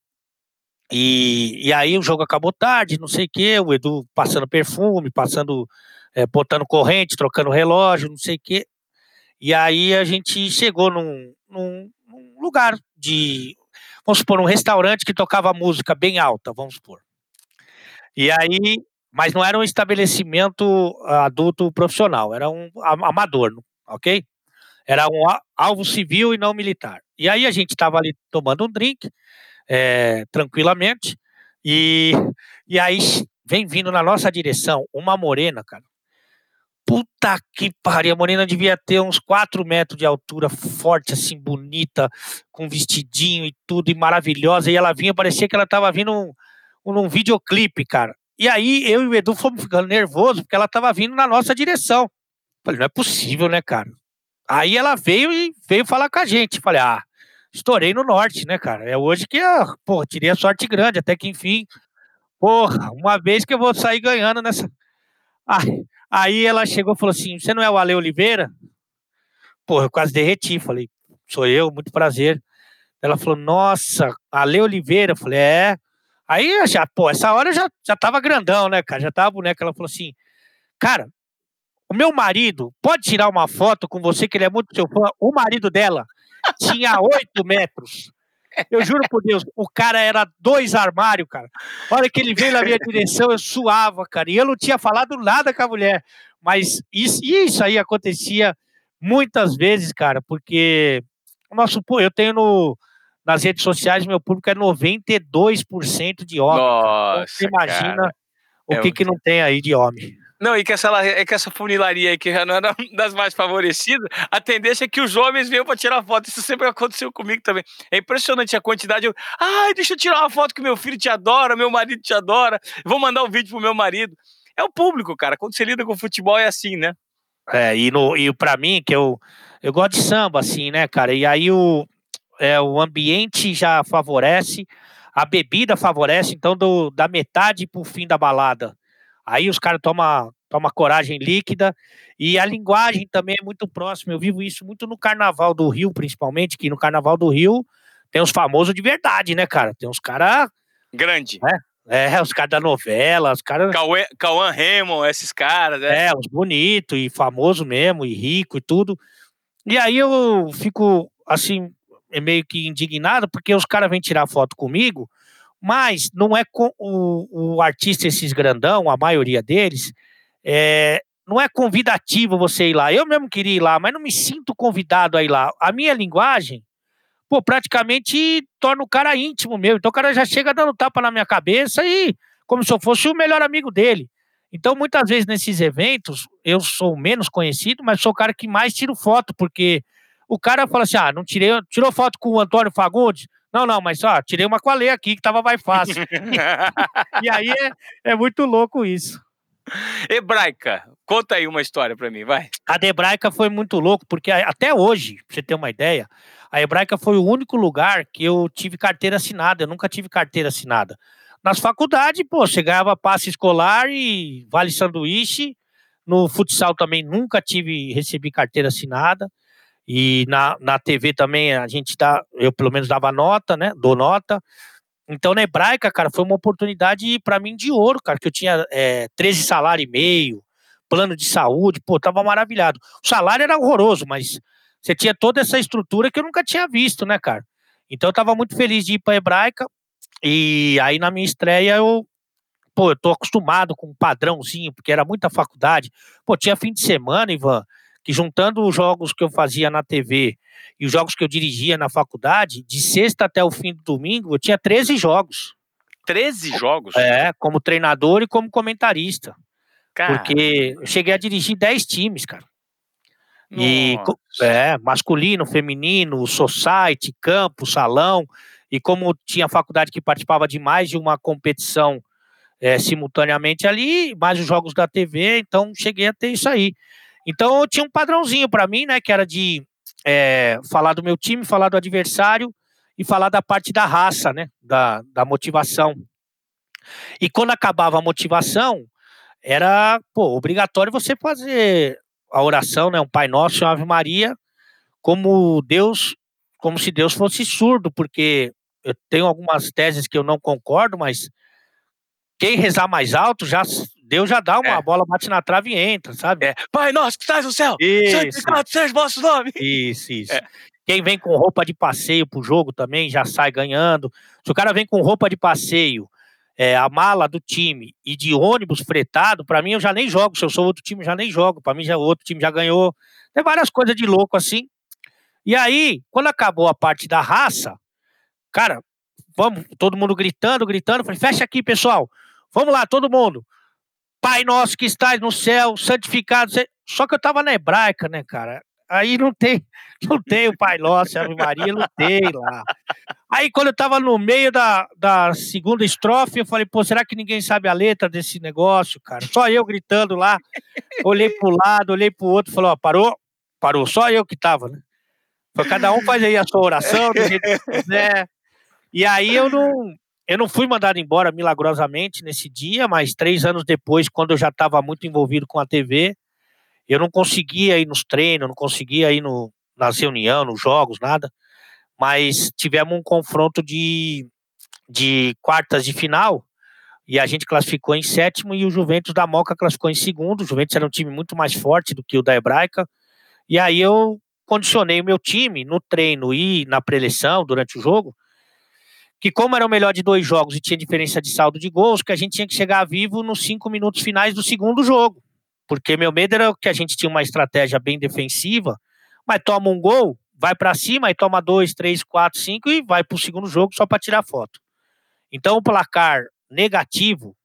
E, e aí o jogo acabou tarde, não sei o quê, o Edu passando perfume, passando, é, botando corrente, trocando relógio, não sei o quê. E aí a gente chegou num, num, num lugar de, vamos supor, um restaurante que tocava música bem alta, vamos supor. E aí, mas não era um estabelecimento adulto profissional, era um amador, ok? Era um alvo civil e não militar. E aí a gente estava ali tomando um drink, é, tranquilamente, e, e aí vem vindo na nossa direção uma morena, cara. Puta que pariu, a morena devia ter uns 4 metros de altura, forte, assim, bonita, com vestidinho e tudo, e maravilhosa. E ela vinha, parecia que ela tava vindo um, num videoclipe, cara. E aí eu e o Edu fomos ficando nervosos, porque ela tava vindo na nossa direção. Falei, não é possível, né, cara? Aí ela veio e veio falar com a gente. Falei, ah, estourei no norte, né, cara? É hoje que, pô, tirei a sorte grande, até que enfim, porra, uma vez que eu vou sair ganhando nessa. Aí, aí ela chegou e falou assim: Você não é o Ale Oliveira? Porra, eu quase derreti. Falei, sou eu, muito prazer. Ela falou, nossa, Ale Oliveira. Falei, é. Aí já, pô, essa hora eu já, já tava grandão, né, cara? Já tava boneca. Ela falou assim, cara, o meu marido pode tirar uma foto com você, que ele é muito seu fã. O marido dela tinha oito metros. Eu juro por Deus, o cara era dois armários, cara. A hora que ele veio na minha direção, eu suava, cara. E eu não tinha falado nada com a mulher. Mas isso, isso aí acontecia muitas vezes, cara, porque o nosso, eu tenho no, nas redes sociais, meu público é 92% de homem. Então, Nossa, então, você imagina cara. o é que, que não tem aí de homem. Não, e que essa, é que essa funilaria aí, que já não era das mais favorecidas, a tendência é que os homens venham para tirar foto. Isso sempre aconteceu comigo também. É impressionante a quantidade. Eu, Ai, deixa eu tirar uma foto que meu filho te adora, meu marido te adora. Vou mandar um vídeo pro meu marido. É o público, cara. Quando você lida com futebol é assim, né? É, e, e para mim, que eu, eu gosto de samba, assim, né, cara? E aí o, é, o ambiente já favorece, a bebida favorece, então do, da metade pro fim da balada Aí os caras tomam toma coragem líquida e a linguagem também é muito próxima. Eu vivo isso muito no Carnaval do Rio, principalmente, que no Carnaval do Rio tem os famosos de verdade, né, cara? Tem uns caras. Grande. É, é, os caras da novela, os caras. Cauã Raymond, esses caras, é. É, os bonitos e famoso mesmo, e rico e tudo. E aí eu fico, assim, meio que indignado, porque os caras vêm tirar foto comigo mas não é com o, o artista, esses grandão, a maioria deles, é, não é convidativo você ir lá. Eu mesmo queria ir lá, mas não me sinto convidado a ir lá. A minha linguagem, pô, praticamente torna o cara íntimo meu. Então o cara já chega dando tapa na minha cabeça e como se eu fosse o melhor amigo dele. Então, muitas vezes nesses eventos, eu sou menos conhecido, mas sou o cara que mais tiro foto, porque o cara fala assim: ah, não tirei, tirou foto com o Antônio Fagundes? Não, não, mas ó, tirei uma com a Lê aqui que tava mais fácil. e aí é, é muito louco isso. Hebraica, conta aí uma história para mim, vai. A de Hebraica foi muito louco, porque até hoje, pra você ter uma ideia, a Hebraica foi o único lugar que eu tive carteira assinada. Eu nunca tive carteira assinada. Nas faculdades, pô, você ganhava passe escolar e vale sanduíche. No futsal também nunca tive, recebi carteira assinada. E na, na TV também a gente dá, eu pelo menos dava nota, né? Dou nota. Então na hebraica, cara, foi uma oportunidade para mim de ouro, cara, que eu tinha é, 13 salário e meio, plano de saúde, pô, tava maravilhado. O salário era horroroso, mas você tinha toda essa estrutura que eu nunca tinha visto, né, cara? Então eu tava muito feliz de ir pra hebraica. E aí na minha estreia eu pô, eu tô acostumado com um padrãozinho, porque era muita faculdade. Pô, tinha fim de semana, Ivan, que juntando os jogos que eu fazia na TV e os jogos que eu dirigia na faculdade, de sexta até o fim do domingo, eu tinha 13 jogos. 13 jogos? É, como treinador e como comentarista. Cara. Porque eu cheguei a dirigir 10 times, cara. Nossa. E é, masculino, feminino, society, campo, salão. E como tinha faculdade que participava de mais de uma competição é, simultaneamente ali, mais os jogos da TV, então cheguei a ter isso aí. Então eu tinha um padrãozinho para mim, né? Que era de é, falar do meu time, falar do adversário e falar da parte da raça, né? Da, da motivação. E quando acabava a motivação, era pô, obrigatório você fazer a oração, né? Um Pai Nosso, uma Ave Maria, como Deus, como se Deus fosse surdo, porque eu tenho algumas teses que eu não concordo, mas quem rezar mais alto, já Deus já dá uma é. bola, bate na trave e entra, sabe? É. Pai nosso que estás no céu, santificado seja o vosso nome. Isso, isso. É. Quem vem com roupa de passeio pro jogo também já sai ganhando. Se o cara vem com roupa de passeio, é, a mala do time e de ônibus fretado, para mim eu já nem jogo. Se eu sou outro time, já nem jogo. Para mim já o outro time já ganhou. Tem várias coisas de louco assim. E aí, quando acabou a parte da raça, cara, vamos, todo mundo gritando, gritando. Falei, fecha aqui, pessoal. Vamos lá, todo mundo. Pai nosso que estás no céu, santificado. Só que eu tava na hebraica, né, cara? Aí não tem, não tem o Pai Nosso, Ave Maria, não tem lá. Aí quando eu tava no meio da, da segunda estrofe, eu falei, pô, será que ninguém sabe a letra desse negócio, cara? Só eu gritando lá. Olhei pro lado, olhei pro outro, falou, ó, parou, parou. Só eu que tava, né? Falei, cada um faz aí a sua oração, do jeito que quiser. E aí eu não, eu não fui mandado embora milagrosamente nesse dia, mas três anos depois, quando eu já estava muito envolvido com a TV, eu não conseguia ir nos treinos, não conseguia ir no, nas reuniões, nos jogos, nada. Mas tivemos um confronto de, de quartas de final e a gente classificou em sétimo e o Juventus da Moca classificou em segundo. O Juventus era um time muito mais forte do que o da Hebraica. E aí eu condicionei o meu time no treino e na preleção durante o jogo, que como era o melhor de dois jogos e tinha diferença de saldo de gols, que a gente tinha que chegar vivo nos cinco minutos finais do segundo jogo. Porque meu medo era que a gente tinha uma estratégia bem defensiva, mas toma um gol, vai para cima e toma dois, três, quatro, cinco e vai para o segundo jogo só para tirar foto. Então o placar negativo,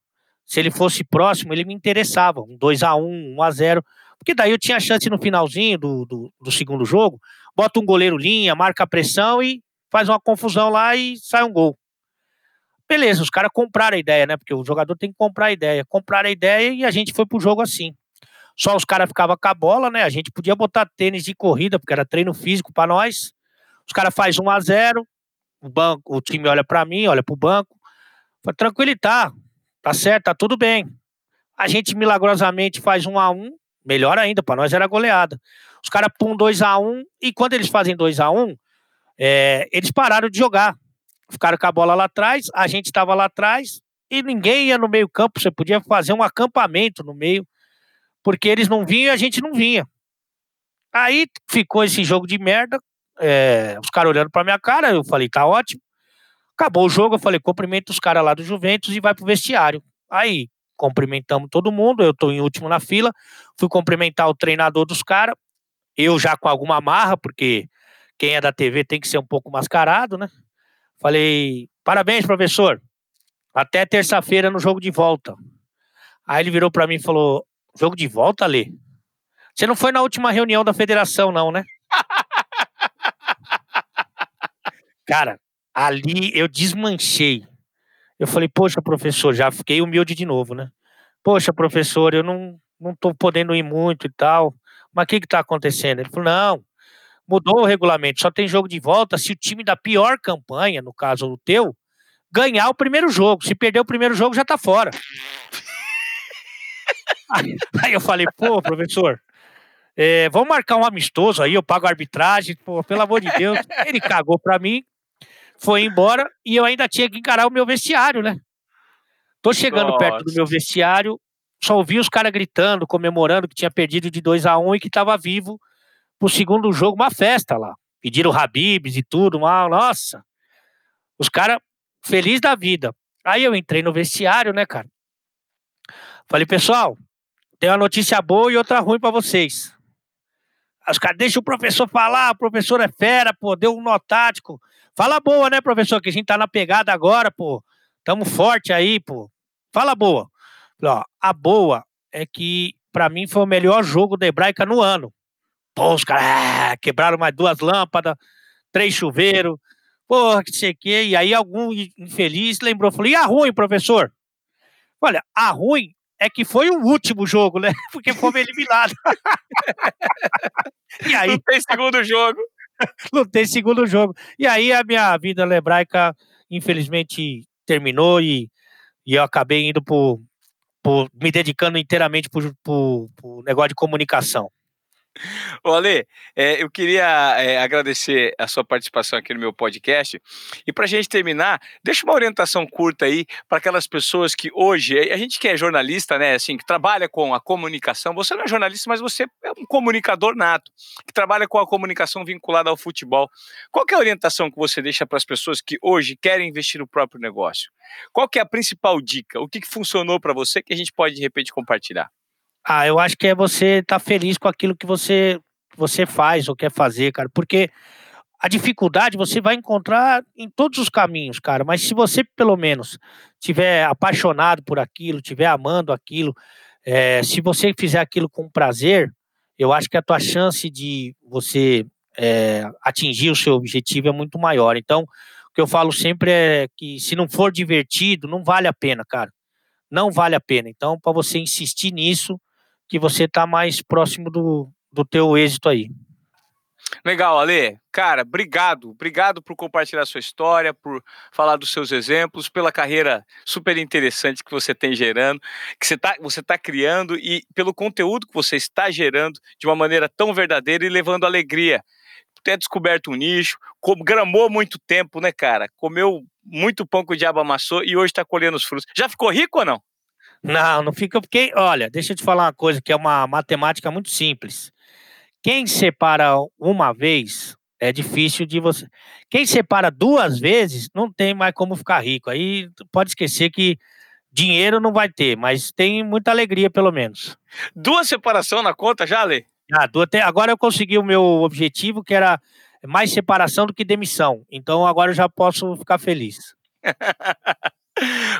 se ele fosse próximo, ele me interessava, um 2 a 1 1 a 0 porque daí eu tinha chance no finalzinho do, do, do segundo jogo, bota um goleiro linha, marca a pressão e faz uma confusão lá e sai um gol. Beleza, os caras compraram a ideia, né? Porque o jogador tem que comprar a ideia. Compraram a ideia e a gente foi pro jogo assim. Só os caras ficavam com a bola, né? A gente podia botar tênis de corrida, porque era treino físico para nós. Os caras faz 1 a 0 o banco, o time olha para mim, olha pro banco. Fala, tranquilo, tá. Tá certo, tá tudo bem. A gente milagrosamente faz 1 a 1 melhor ainda, para nós era goleada. Os caras pum 2 a 1 e quando eles fazem 2 a 1 é, eles pararam de jogar. Ficaram com a bola lá atrás, a gente estava lá atrás e ninguém ia no meio campo. Você podia fazer um acampamento no meio porque eles não vinham e a gente não vinha. Aí ficou esse jogo de merda, é, os caras olhando pra minha cara, eu falei, tá ótimo. Acabou o jogo, eu falei, cumprimenta os caras lá do Juventus e vai pro vestiário. Aí, cumprimentamos todo mundo, eu tô em último na fila, fui cumprimentar o treinador dos caras, eu já com alguma marra, porque quem é da TV tem que ser um pouco mascarado, né? Falei, parabéns, professor, até terça-feira no jogo de volta. Aí ele virou para mim e falou, Jogo de volta, Lê? Você não foi na última reunião da federação, não, né? Cara, ali eu desmanchei. Eu falei, poxa, professor, já fiquei humilde de novo, né? Poxa, professor, eu não, não tô podendo ir muito e tal. Mas o que que tá acontecendo? Ele falou, não, mudou o regulamento, só tem jogo de volta se o time da pior campanha, no caso o teu, ganhar o primeiro jogo. Se perder o primeiro jogo, já tá fora. Aí, eu falei, pô, professor, é, vamos marcar um amistoso aí, eu pago a arbitragem, pô, pelo amor de Deus. Ele cagou pra mim, foi embora e eu ainda tinha que encarar o meu vestiário, né? Tô chegando Nossa. perto do meu vestiário, só ouvi os caras gritando, comemorando que tinha perdido de 2 a 1 um e que tava vivo pro segundo jogo, uma festa lá. Pediram Habibs e tudo, mal, nossa. Os caras feliz da vida. Aí eu entrei no vestiário, né, cara? Falei, pessoal, tem uma notícia boa e outra ruim para vocês. Os caras, deixa o professor falar, o professor é fera, pô, deu um nó tático. Fala boa, né, professor, que a gente tá na pegada agora, pô. Tamo forte aí, pô. Fala boa. Ó, a boa é que, para mim, foi o melhor jogo da Hebraica no ano. Pô, os caras ah, quebraram mais duas lâmpadas, três chuveiros, porra, que sei o quê. E aí algum infeliz lembrou, falou, e a ruim, professor? Olha, a ruim é que foi o último jogo, né? Porque fomos eliminados. e aí, não tem segundo jogo. Não tem segundo jogo. E aí a minha vida hebraica, infelizmente, terminou e, e eu acabei indo por, por me dedicando inteiramente para o negócio de comunicação. Ô Ale, é, eu queria é, agradecer a sua participação aqui no meu podcast. E para a gente terminar, deixa uma orientação curta aí para aquelas pessoas que hoje, a gente que é jornalista, né, assim, que trabalha com a comunicação, você não é jornalista, mas você é um comunicador nato, que trabalha com a comunicação vinculada ao futebol. Qual é a orientação que você deixa para as pessoas que hoje querem investir no próprio negócio? Qual é a principal dica? O que, que funcionou para você que a gente pode, de repente, compartilhar? Ah, eu acho que é você estar tá feliz com aquilo que você, você faz ou quer fazer, cara. Porque a dificuldade você vai encontrar em todos os caminhos, cara. Mas se você, pelo menos, tiver apaixonado por aquilo, tiver amando aquilo, é, se você fizer aquilo com prazer, eu acho que a tua chance de você é, atingir o seu objetivo é muito maior. Então, o que eu falo sempre é que se não for divertido, não vale a pena, cara. Não vale a pena. Então, para você insistir nisso, que você está mais próximo do, do teu êxito aí. Legal, Ale. Cara, obrigado. Obrigado por compartilhar sua história, por falar dos seus exemplos, pela carreira super interessante que você tem gerando, que você está você tá criando e pelo conteúdo que você está gerando de uma maneira tão verdadeira e levando alegria. Ter descoberto um nicho, gramou muito tempo, né, cara? Comeu muito pão que o diabo amassou e hoje está colhendo os frutos. Já ficou rico ou não? Não, não fica porque, olha, deixa eu te falar uma coisa que é uma matemática muito simples. Quem separa uma vez é difícil de você. Quem separa duas vezes não tem mais como ficar rico. Aí pode esquecer que dinheiro não vai ter, mas tem muita alegria pelo menos. Duas separação na conta já, Lê? Ah, agora eu consegui o meu objetivo, que era mais separação do que demissão. Então agora eu já posso ficar feliz.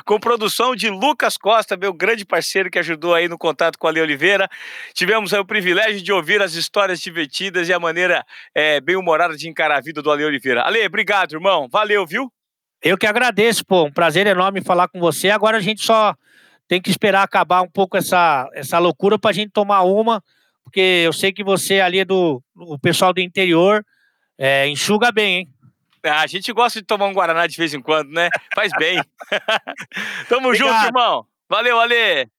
com produção de Lucas Costa, meu grande parceiro que ajudou aí no contato com a Lei Oliveira. Tivemos o privilégio de ouvir as histórias divertidas e a maneira é, bem-humorada de encarar a vida do Ale Oliveira. Ale, obrigado, irmão. Valeu, viu? Eu que agradeço, pô. Um prazer enorme falar com você. Agora a gente só tem que esperar acabar um pouco essa, essa loucura pra gente tomar uma, porque eu sei que você ali é do o pessoal do interior, é, enxuga bem, hein? Ah, a gente gosta de tomar um Guaraná de vez em quando, né? Faz bem. Tamo Obrigado. junto, irmão. Valeu, Ale.